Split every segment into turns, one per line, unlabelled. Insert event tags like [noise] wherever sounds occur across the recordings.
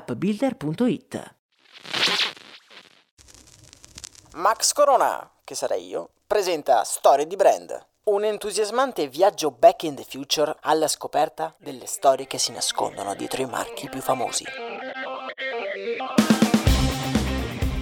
appbuilder.it.
Max Corona, che sarei io, presenta Storie di Brand, un entusiasmante viaggio back in the future alla scoperta delle storie che si nascondono dietro i marchi più famosi.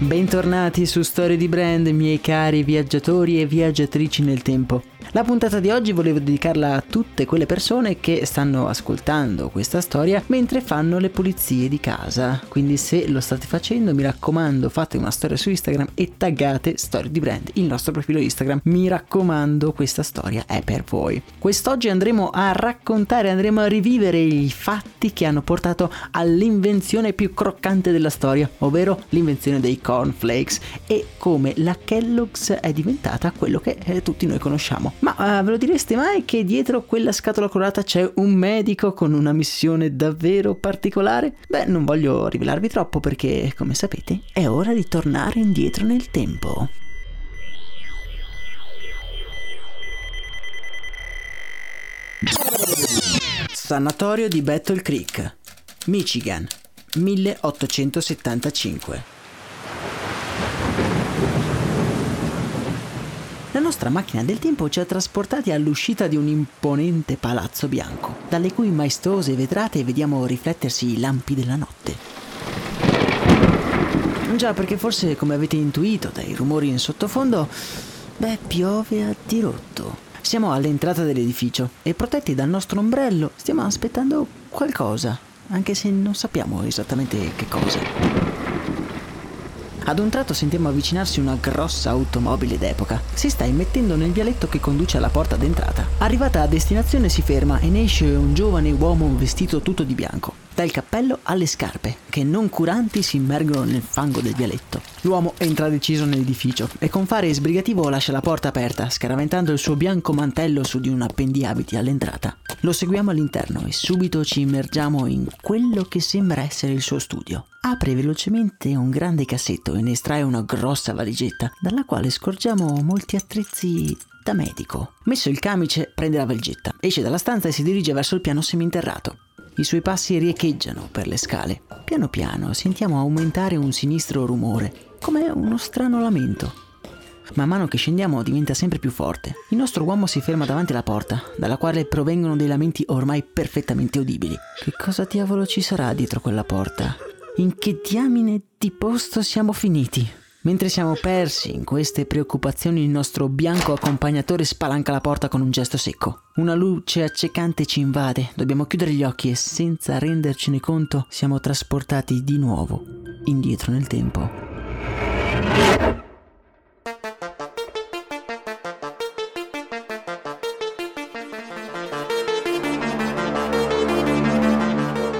Bentornati su Storie di Brand, miei cari viaggiatori e viaggiatrici nel tempo. La puntata di oggi volevo dedicarla a tutte quelle persone che stanno ascoltando questa storia mentre fanno le pulizie di casa. Quindi se lo state facendo, mi raccomando, fate una storia su Instagram e taggate Storie di Brand, il nostro profilo Instagram. Mi raccomando, questa storia è per voi. Quest'oggi andremo a raccontare, andremo a rivivere i fatti che hanno portato all'invenzione più croccante della storia, ovvero l'invenzione dei cornflakes e come la Kellogg's è diventata quello che eh, tutti noi conosciamo. Ma uh, ve lo direste mai che dietro quella scatola colorata c'è un medico con una missione davvero particolare? Beh, non voglio rivelarvi troppo perché, come sapete, è ora di tornare indietro nel tempo. Sanatorio di Battle Creek, Michigan, 1875. La nostra macchina del tempo ci ha trasportati all'uscita di un imponente palazzo bianco, dalle cui maestose vetrate vediamo riflettersi i lampi della notte. Già, perché forse, come avete intuito dai rumori in sottofondo, beh, piove a dirotto. Siamo all'entrata dell'edificio e protetti dal nostro ombrello stiamo aspettando qualcosa, anche se non sappiamo esattamente che cosa. Ad un tratto sentiamo avvicinarsi una grossa automobile d'epoca. Si sta immettendo nel vialetto che conduce alla porta d'entrata. Arrivata a destinazione si ferma e ne esce un giovane uomo vestito tutto di bianco dal cappello alle scarpe, che non curanti si immergono nel fango del vialetto. L'uomo entra deciso nell'edificio e con fare sbrigativo lascia la porta aperta, scaraventando il suo bianco mantello su di un appendiabiti all'entrata. Lo seguiamo all'interno e subito ci immergiamo in quello che sembra essere il suo studio. Apre velocemente un grande cassetto e ne estrae una grossa valigetta, dalla quale scorgiamo molti attrezzi da medico. Messo il camice, prende la valigetta, esce dalla stanza e si dirige verso il piano seminterrato. I suoi passi riecheggiano per le scale. Piano piano sentiamo aumentare un sinistro rumore, come uno strano lamento. Man mano che scendiamo diventa sempre più forte. Il nostro uomo si ferma davanti alla porta, dalla quale provengono dei lamenti ormai perfettamente udibili. Che cosa diavolo ci sarà dietro quella porta? In che diamine di posto siamo finiti? Mentre siamo persi in queste preoccupazioni, il nostro bianco accompagnatore spalanca la porta con un gesto secco. Una luce accecante ci invade, dobbiamo chiudere gli occhi e senza rendercene conto siamo trasportati di nuovo indietro nel tempo.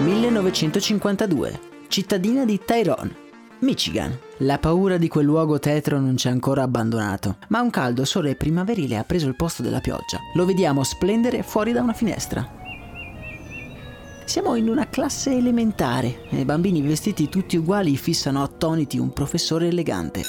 «1952. Cittadina di Tyrone, Michigan. La paura di quel luogo tetro non ci ha ancora abbandonato, ma un caldo sole primaverile ha preso il posto della pioggia. Lo vediamo splendere fuori da una finestra. Siamo in una classe elementare e i bambini vestiti tutti uguali fissano attoniti un professore elegante.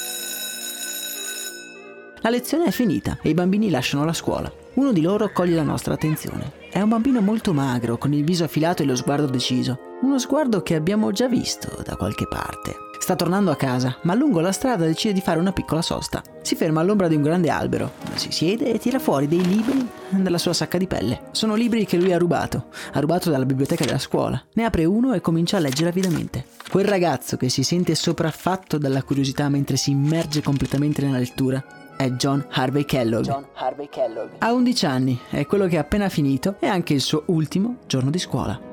La lezione è finita e i bambini lasciano la scuola. Uno di loro coglie la nostra attenzione. È un bambino molto magro, con il viso affilato e lo sguardo deciso. Uno sguardo che abbiamo già visto da qualche parte. Sta tornando a casa, ma lungo la strada decide di fare una piccola sosta. Si ferma all'ombra di un grande albero, si siede e tira fuori dei libri dalla sua sacca di pelle. Sono libri che lui ha rubato, ha rubato dalla biblioteca della scuola. Ne apre uno e comincia a leggere avidamente. Quel ragazzo che si sente sopraffatto dalla curiosità mentre si immerge completamente nella lettura è John Harvey Kellogg.
John Harvey Kellogg.
Ha 11 anni, è quello che ha appena finito e anche il suo ultimo giorno di scuola.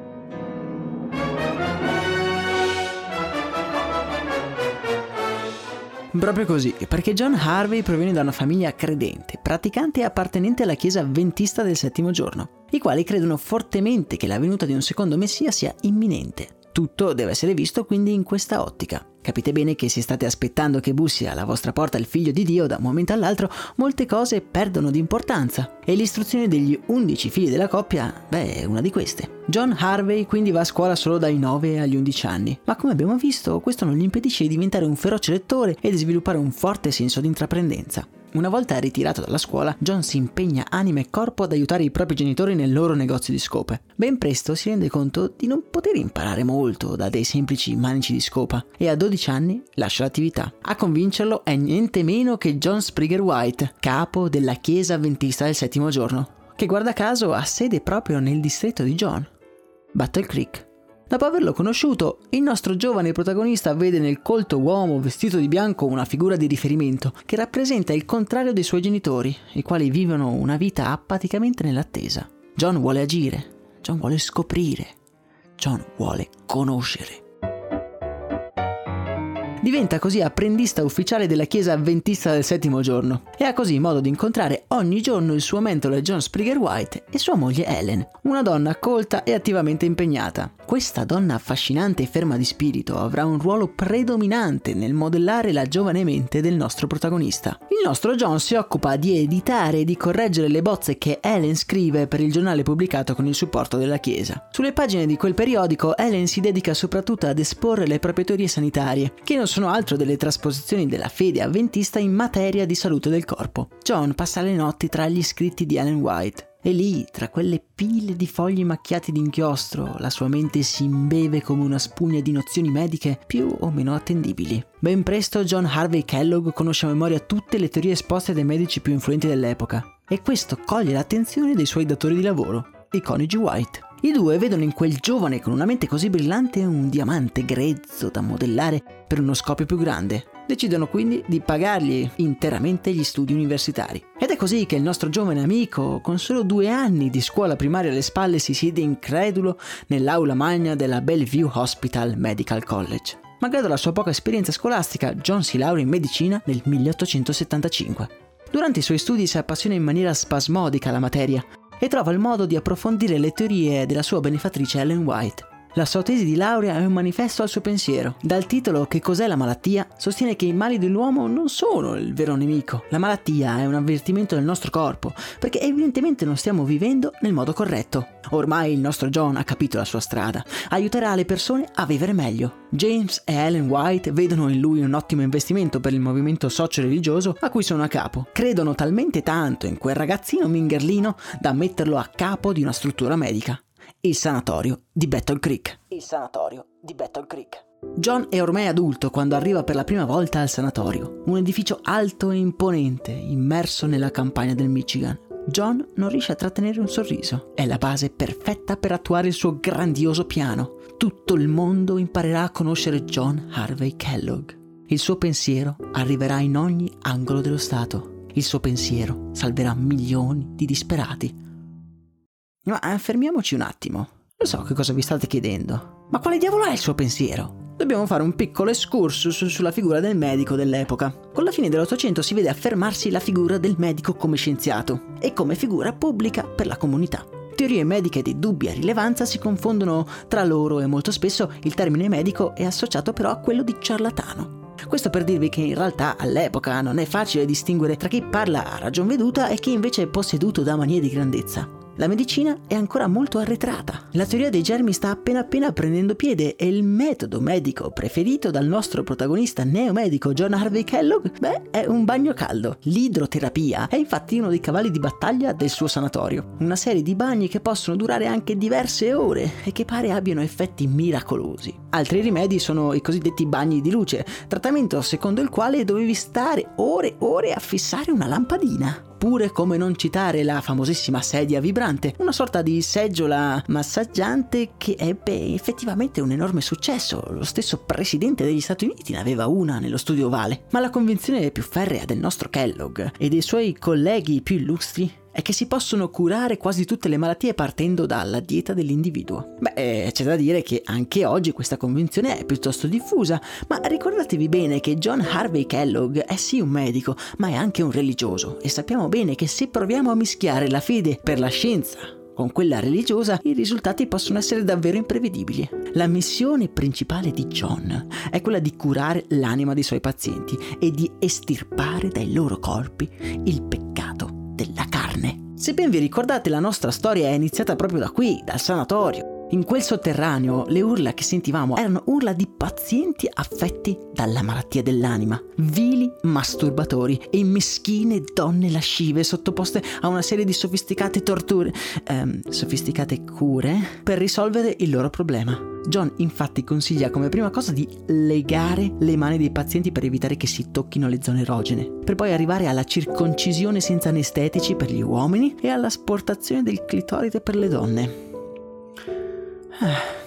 Proprio così, perché John Harvey proviene da una famiglia credente, praticante e appartenente alla chiesa avventista del settimo giorno, i quali credono fortemente che la venuta di un secondo messia sia imminente. Tutto deve essere visto quindi in questa ottica. Capite bene che se state aspettando che bussi alla vostra porta il figlio di Dio da un momento all'altro, molte cose perdono di importanza. E l'istruzione degli undici figli della coppia, beh, è una di queste. John Harvey quindi va a scuola solo dai 9 agli 11 anni, ma come abbiamo visto, questo non gli impedisce di diventare un feroce lettore e di sviluppare un forte senso di intraprendenza. Una volta ritirato dalla scuola, John si impegna anima e corpo ad aiutare i propri genitori nel loro negozio di scope. Ben presto si rende conto di non poter imparare molto da dei semplici manici di scopa e a 12 anni lascia l'attività. A convincerlo è niente meno che John Springer White, capo della chiesa avventista del settimo giorno, che guarda caso ha sede proprio nel distretto di John, Battle Creek. Dopo averlo conosciuto, il nostro giovane protagonista vede nel colto uomo vestito di bianco una figura di riferimento che rappresenta il contrario dei suoi genitori, i quali vivono una vita apaticamente nell'attesa. John vuole agire, John vuole scoprire, John vuole conoscere. Diventa così apprendista ufficiale della chiesa avventista del settimo giorno e ha così modo di incontrare ogni giorno il suo mentore John Springer White e sua moglie Ellen, una donna colta e attivamente impegnata. Questa donna affascinante e ferma di spirito avrà un ruolo predominante nel modellare la giovane mente del nostro protagonista. Il nostro John si occupa di editare e di correggere le bozze che Ellen scrive per il giornale pubblicato con il supporto della Chiesa. Sulle pagine di quel periodico Ellen si dedica soprattutto ad esporre le proprie teorie sanitarie, che non sono altro delle trasposizioni della fede avventista in materia di salute del corpo. John passa le notti tra gli scritti di Ellen White e lì, tra quelle pile di fogli macchiati d'inchiostro, la sua mente si imbeve come una spugna di nozioni mediche più o meno attendibili. Ben presto John Harvey Kellogg conosce a memoria tutte le teorie esposte dai medici più influenti dell'epoca e questo coglie l'attenzione dei suoi datori di lavoro, i coniugi White. I due vedono in quel giovane con una mente così brillante un diamante grezzo da modellare per uno scopio più grande. Decidono quindi di pagargli interamente gli studi universitari. Ed è così che il nostro giovane amico, con solo due anni di scuola primaria alle spalle, si siede incredulo nell'aula magna della Bellevue Hospital Medical College. Malgrado la sua poca esperienza scolastica, John si laurea in medicina nel 1875. Durante i suoi studi si appassiona in maniera spasmodica alla materia e trova il modo di approfondire le teorie della sua benefattrice Ellen White. La sua tesi di laurea è un manifesto al suo pensiero. Dal titolo Che cos'è la malattia? sostiene che i mali dell'uomo non sono il vero nemico. La malattia è un avvertimento del nostro corpo, perché evidentemente non stiamo vivendo nel modo corretto. Ormai il nostro John ha capito la sua strada. Aiuterà le persone a vivere meglio. James e Ellen White vedono in lui un ottimo investimento per il movimento socio-religioso a cui sono a capo. Credono talmente tanto in quel ragazzino mingerlino da metterlo a capo di una struttura medica il sanatorio di Battle Creek.
Il sanatorio di Battle Creek.
John è ormai adulto quando arriva per la prima volta al sanatorio, un edificio alto e imponente, immerso nella campagna del Michigan. John non riesce a trattenere un sorriso. È la base perfetta per attuare il suo grandioso piano. Tutto il mondo imparerà a conoscere John Harvey Kellogg. Il suo pensiero arriverà in ogni angolo dello Stato. Il suo pensiero salverà milioni di disperati ma eh, fermiamoci un attimo. Lo so che cosa vi state chiedendo. Ma quale diavolo è il suo pensiero? Dobbiamo fare un piccolo excursus sulla figura del medico dell'epoca. Con la fine dell'Ottocento si vede affermarsi la figura del medico come scienziato e come figura pubblica per la comunità. Teorie mediche di dubbia rilevanza si confondono tra loro e molto spesso il termine medico è associato però a quello di ciarlatano. Questo per dirvi che in realtà all'epoca non è facile distinguere tra chi parla a ragion veduta e chi invece è posseduto da manie di grandezza. La medicina è ancora molto arretrata. La teoria dei germi sta appena appena prendendo piede e il metodo medico preferito dal nostro protagonista neomedico John Harvey Kellogg, beh, è un bagno caldo. L'idroterapia è infatti uno dei cavalli di battaglia del suo sanatorio. Una serie di bagni che possono durare anche diverse ore e che pare abbiano effetti miracolosi. Altri rimedi sono i cosiddetti bagni di luce, trattamento secondo il quale dovevi stare ore e ore a fissare una lampadina. Oppure come non citare la famosissima sedia vibrante, una sorta di seggiola massaggiante che ebbe effettivamente un enorme successo. Lo stesso presidente degli Stati Uniti ne aveva una nello studio ovale. Ma la convinzione più ferrea del nostro Kellogg e dei suoi colleghi più illustri è che si possono curare quasi tutte le malattie partendo dalla dieta dell'individuo. Beh, c'è da dire che anche oggi questa convinzione è piuttosto diffusa, ma ricordatevi bene che John Harvey Kellogg è sì un medico, ma è anche un religioso e sappiamo bene che se proviamo a mischiare la fede per la scienza con quella religiosa, i risultati possono essere davvero imprevedibili. La missione principale di John è quella di curare l'anima dei suoi pazienti e di estirpare dai loro corpi il peccato. Se ben vi ricordate, la nostra storia è iniziata proprio da qui, dal sanatorio. In quel sotterraneo le urla che sentivamo erano urla di pazienti affetti dalla malattia dell'anima, vili masturbatori e meschine donne lascive sottoposte a una serie di sofisticate torture, ehm, sofisticate cure per risolvere il loro problema. John infatti consiglia come prima cosa di legare le mani dei pazienti per evitare che si tocchino le zone erogene, per poi arrivare alla circoncisione senza anestetici per gli uomini e all'asportazione del clitoride per le donne. Ah.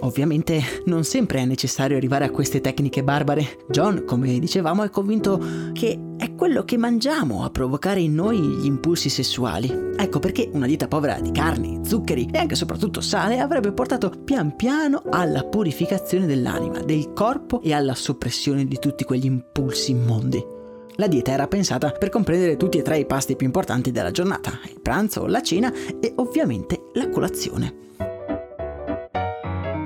Ovviamente non sempre è necessario arrivare a queste tecniche barbare. John, come dicevamo, è convinto che è quello che mangiamo a provocare in noi gli impulsi sessuali. Ecco perché una dieta povera di carni, zuccheri e anche soprattutto sale avrebbe portato pian piano alla purificazione dell'anima, del corpo e alla soppressione di tutti quegli impulsi immondi. La dieta era pensata per comprendere tutti e tre i pasti più importanti della giornata, il pranzo, la cena e ovviamente la colazione.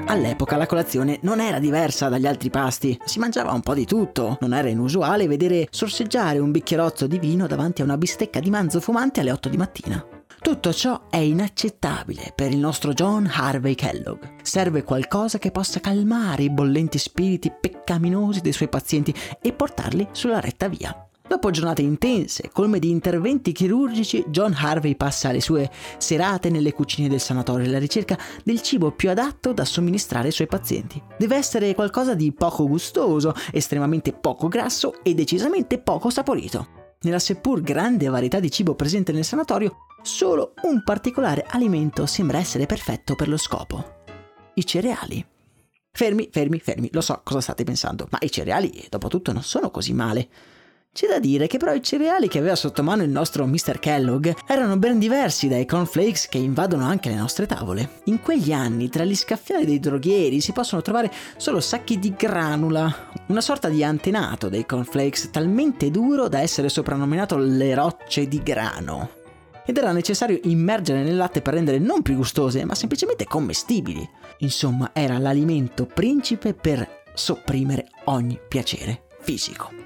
All'epoca la colazione non era diversa dagli altri pasti, si mangiava un po' di tutto. Non era inusuale vedere sorseggiare un bicchierozzo di vino davanti a una bistecca di manzo fumante alle 8 di mattina. Tutto ciò è inaccettabile per il nostro John Harvey Kellogg. Serve qualcosa che possa calmare i bollenti spiriti peccaminosi dei suoi pazienti e portarli sulla retta via. Dopo giornate intense, colme di interventi chirurgici, John Harvey passa le sue serate nelle cucine del sanatorio alla ricerca del cibo più adatto da somministrare ai suoi pazienti. Deve essere qualcosa di poco gustoso, estremamente poco grasso e decisamente poco saporito. Nella seppur grande varietà di cibo presente nel sanatorio, solo un particolare alimento sembra essere perfetto per lo scopo. I cereali. Fermi, fermi, fermi, lo so cosa state pensando, ma i cereali, dopo tutto, non sono così male. C'è da dire che però i cereali che aveva sotto mano il nostro Mr. Kellogg erano ben diversi dai cornflakes che invadono anche le nostre tavole. In quegli anni, tra gli scaffali dei droghieri si possono trovare solo sacchi di granula, una sorta di antenato dei cornflakes talmente duro da essere soprannominato le rocce di grano. Ed era necessario immergere nel latte per rendere non più gustose, ma semplicemente commestibili. Insomma, era l'alimento principe per sopprimere ogni piacere fisico.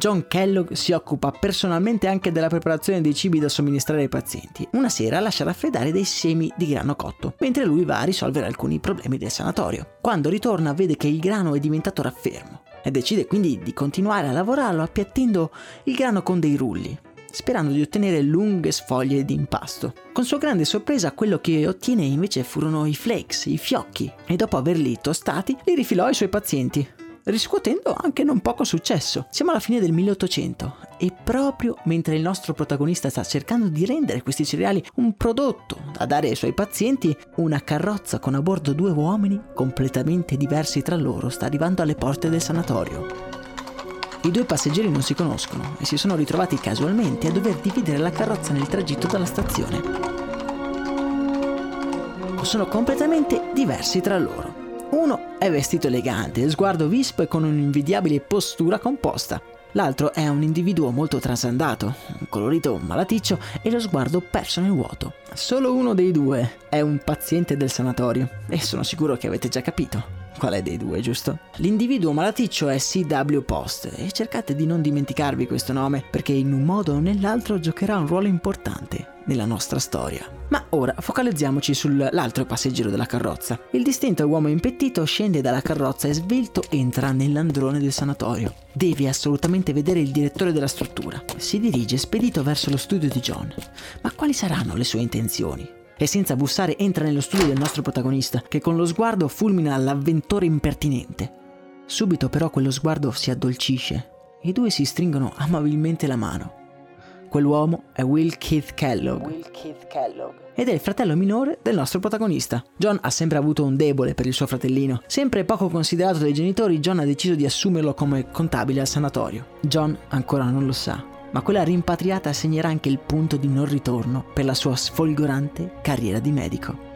John Kellogg si occupa personalmente anche della preparazione dei cibi da somministrare ai pazienti. Una sera lascia raffreddare dei semi di grano cotto, mentre lui va a risolvere alcuni problemi del sanatorio. Quando ritorna vede che il grano è diventato raffermo e decide quindi di continuare a lavorarlo appiattendo il grano con dei rulli, sperando di ottenere lunghe sfoglie di impasto. Con sua grande sorpresa quello che ottiene invece furono i flakes, i fiocchi, e dopo averli tostati li rifilò ai suoi pazienti, riscuotendo anche non poco successo. Siamo alla fine del 1800 e proprio mentre il nostro protagonista sta cercando di rendere questi cereali un prodotto da dare ai suoi pazienti, una carrozza con a bordo due uomini completamente diversi tra loro sta arrivando alle porte del sanatorio. I due passeggeri non si conoscono e si sono ritrovati casualmente a dover dividere la carrozza nel tragitto dalla stazione. Sono completamente diversi tra loro. Uno è vestito elegante, sguardo vispo e con un'invidiabile postura composta. L'altro è un individuo molto trasandato, colorito malaticcio e lo sguardo perso nel vuoto. Solo uno dei due è un paziente del sanatorio e sono sicuro che avete già capito. Qual è dei due, giusto? L'individuo malaticcio è CW Post e cercate di non dimenticarvi questo nome perché in un modo o nell'altro giocherà un ruolo importante nella nostra storia. Ora focalizziamoci sull'altro passeggero della carrozza. Il distinto uomo impettito scende dalla carrozza e svelto entra nell'androne del sanatorio. Devi assolutamente vedere il direttore della struttura. Si dirige spedito verso lo studio di John. Ma quali saranno le sue intenzioni? e senza bussare entra nello studio del nostro protagonista, che con lo sguardo fulmina l'avventore impertinente. Subito però quello sguardo si addolcisce i due si stringono amabilmente la mano. Quell'uomo è Will Keith Kellogg.
Will Keith Kellogg.
Ed è il fratello minore del nostro protagonista. John ha sempre avuto un debole per il suo fratellino. Sempre poco considerato dai genitori, John ha deciso di assumerlo come contabile al sanatorio. John ancora non lo sa, ma quella rimpatriata segnerà anche il punto di non ritorno per la sua sfolgorante carriera di medico.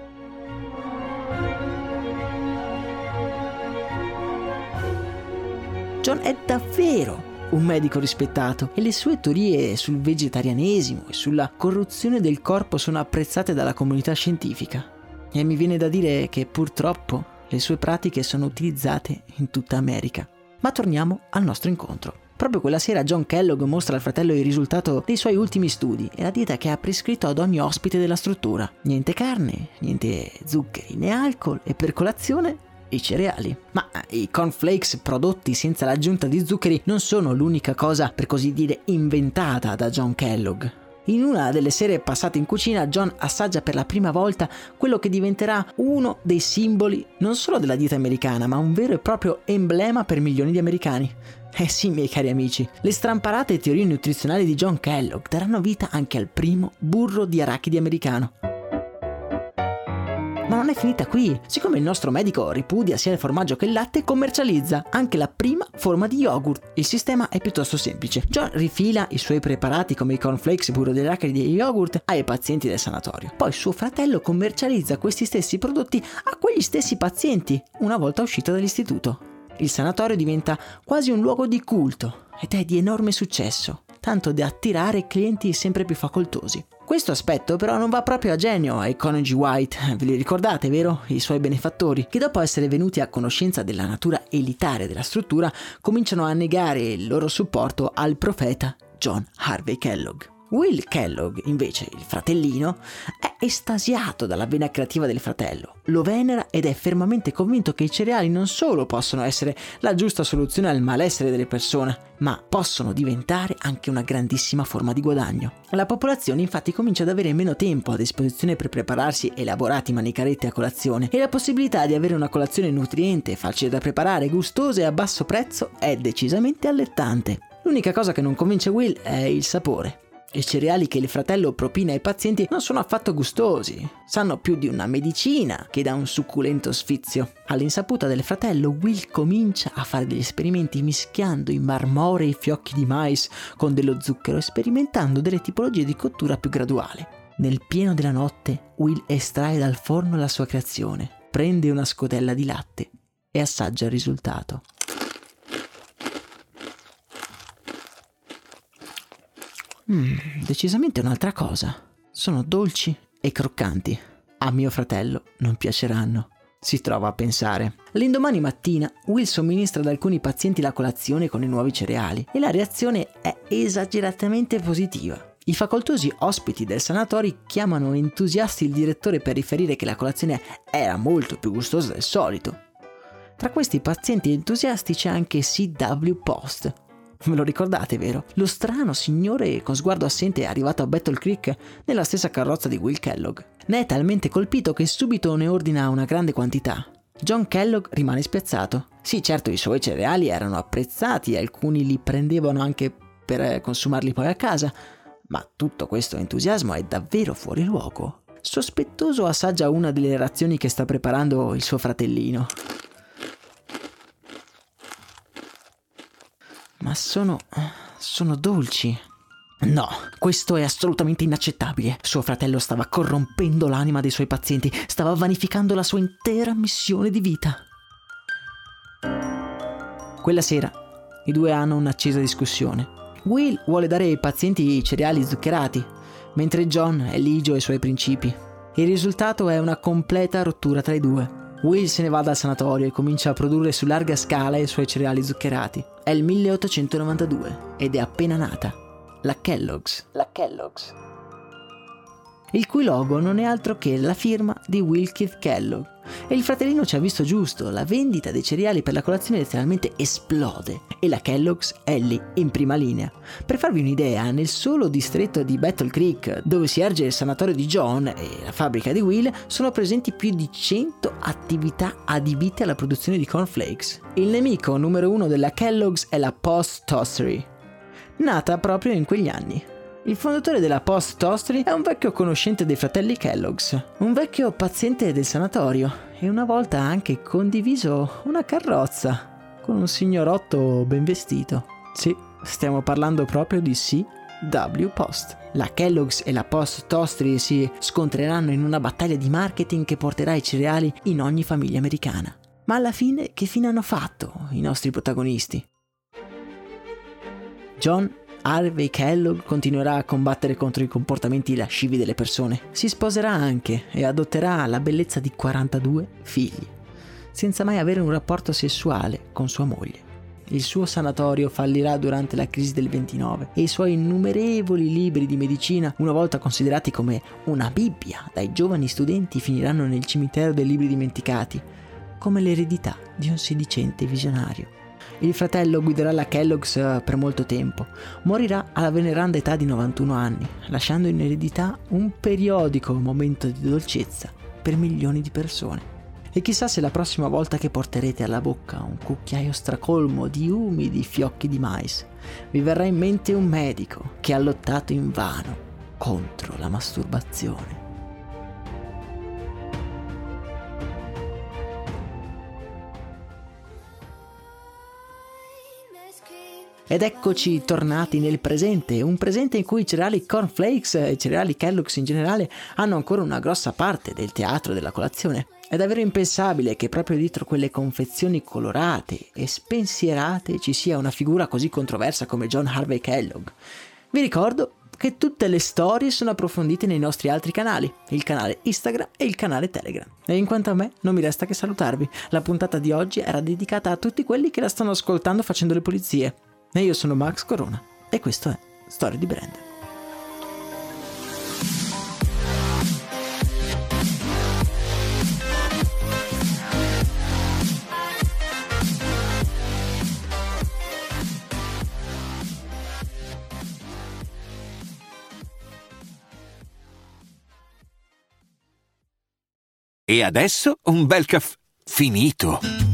John è davvero un medico rispettato e le sue teorie sul vegetarianesimo e sulla corruzione del corpo sono apprezzate dalla comunità scientifica. E mi viene da dire che purtroppo le sue pratiche sono utilizzate in tutta America. Ma torniamo al nostro incontro. Proprio quella sera John Kellogg mostra al fratello il risultato dei suoi ultimi studi e la dieta che ha prescritto ad ogni ospite della struttura. Niente carne, niente zuccheri né alcol e per colazione i cereali. Ma i cornflakes prodotti senza l'aggiunta di zuccheri non sono l'unica cosa, per così dire, inventata da John Kellogg. In una delle sere passate in cucina, John assaggia per la prima volta quello che diventerà uno dei simboli non solo della dieta americana, ma un vero e proprio emblema per milioni di americani. Eh sì, miei cari amici, le stramparate teorie nutrizionali di John Kellogg daranno vita anche al primo burro di arachidi americano. Non è finita qui. Siccome il nostro medico ripudia sia il formaggio che il latte, commercializza anche la prima forma di yogurt. Il sistema è piuttosto semplice. John rifila i suoi preparati come i cornflakes, burro di arachidi e yogurt ai pazienti del sanatorio. Poi suo fratello commercializza questi stessi prodotti a quegli stessi pazienti una volta uscito dall'istituto. Il sanatorio diventa quasi un luogo di culto ed è di enorme successo, tanto da attirare clienti sempre più facoltosi. Questo aspetto però non va proprio a genio ai coniugi White, ve li ricordate, vero? I suoi benefattori, che dopo essere venuti a conoscenza della natura elitaria della struttura, cominciano a negare il loro supporto al profeta John Harvey Kellogg. Will Kellogg, invece, il fratellino, è estasiato dalla vena creativa del fratello, lo venera ed è fermamente convinto che i cereali non solo possono essere la giusta soluzione al malessere delle persone, ma possono diventare anche una grandissima forma di guadagno. La popolazione infatti comincia ad avere meno tempo a disposizione per prepararsi elaborati manicaretti a colazione e la possibilità di avere una colazione nutriente, facile da preparare, gustosa e a basso prezzo è decisamente allettante. L'unica cosa che non convince Will è il sapore. I cereali che il fratello propina ai pazienti non sono affatto gustosi, sanno più di una medicina che da un succulento sfizio. All'insaputa del fratello, Will comincia a fare degli esperimenti mischiando i marmorei fiocchi di mais con dello zucchero e sperimentando delle tipologie di cottura più graduale. Nel pieno della notte, Will estrae dal forno la sua creazione, prende una scodella di latte e assaggia il risultato. Mmm, decisamente un'altra cosa. Sono dolci e croccanti. A mio fratello non piaceranno. Si trova a pensare. L'indomani mattina Will somministra ad alcuni pazienti la colazione con i nuovi cereali e la reazione è esageratamente positiva. I facoltosi ospiti del sanatorio chiamano entusiasti il direttore per riferire che la colazione era molto più gustosa del solito. Tra questi pazienti entusiasti c'è anche CW Post, [laughs] Me lo ricordate, vero? Lo strano signore con sguardo assente è arrivato a Battle Creek nella stessa carrozza di Will Kellogg. Ne è talmente colpito che subito ne ordina una grande quantità. John Kellogg rimane spiazzato. Sì, certo, i suoi cereali erano apprezzati e alcuni li prendevano anche per consumarli poi a casa, ma tutto questo entusiasmo è davvero fuori luogo. Sospettoso assaggia una delle razioni che sta preparando il suo fratellino. Ma sono... sono dolci. No, questo è assolutamente inaccettabile. Suo fratello stava corrompendo l'anima dei suoi pazienti, stava vanificando la sua intera missione di vita. Quella sera I due hanno un'accesa discussione. Will vuole dare ai pazienti cereali zuccherati, mentre John è ligio ai suoi principi. Il risultato è una completa rottura tra i due. Will se ne va dal sanatorio e comincia a produrre su larga scala i suoi cereali zuccherati. È il 1892 ed è appena nata. La Kellogg's.
La Kellogg's.
Il cui logo non è altro che la firma di Will Keith Kellogg. E il fratellino ci ha visto giusto, la vendita dei cereali per la colazione letteralmente esplode e la Kellogg's è lì in prima linea. Per farvi un'idea, nel solo distretto di Battle Creek, dove si erge il sanatorio di John e la fabbrica di Will, sono presenti più di 100 attività adibite alla produzione di cornflakes. Il nemico numero uno della Kellogg's è la Post Toastery, nata proprio in quegli anni. Il fondatore della Post Toastery è un vecchio conoscente dei fratelli Kellogg's, un vecchio paziente del sanatorio e una volta ha anche condiviso una carrozza con un signorotto ben vestito. Sì, stiamo parlando proprio di C.W. Post. La Kellogg's e la Post Toastery si scontreranno in una battaglia di marketing che porterà i cereali in ogni famiglia americana. Ma alla fine che fine hanno fatto i nostri protagonisti? John Harvey Kellogg continuerà a combattere contro i comportamenti lascivi delle persone. Si sposerà anche e adotterà la bellezza di 42 figli, senza mai avere un rapporto sessuale con sua moglie. Il suo sanatorio fallirà durante la crisi del 29 e i suoi innumerevoli libri di medicina, una volta considerati come una Bibbia dai giovani studenti, finiranno nel cimitero dei libri dimenticati, come l'eredità di un sedicente visionario. Il fratello guiderà la Kellogg's eh, per molto tempo. Morirà alla veneranda età di 91 anni, lasciando in eredità un periodico momento di dolcezza per milioni di persone. E chissà se la prossima volta che porterete alla bocca un cucchiaio stracolmo di umidi fiocchi di mais, vi verrà in mente un medico che ha lottato invano contro la masturbazione. Ed eccoci tornati nel presente, un presente in cui i cereali cornflakes e i cereali Kellogg's in generale hanno ancora una grossa parte del teatro della colazione. È davvero impensabile che proprio dietro quelle confezioni colorate e spensierate ci sia una figura così controversa come John Harvey Kellogg. Vi ricordo che tutte le storie sono approfondite nei nostri altri canali, il canale Instagram e il canale Telegram. E in quanto a me, non mi resta che salutarvi. La puntata di oggi era dedicata a tutti quelli che la stanno ascoltando facendo le pulizie. E io sono Max Corona e questo è Storia di Brand.
E adesso un bel caffè finito.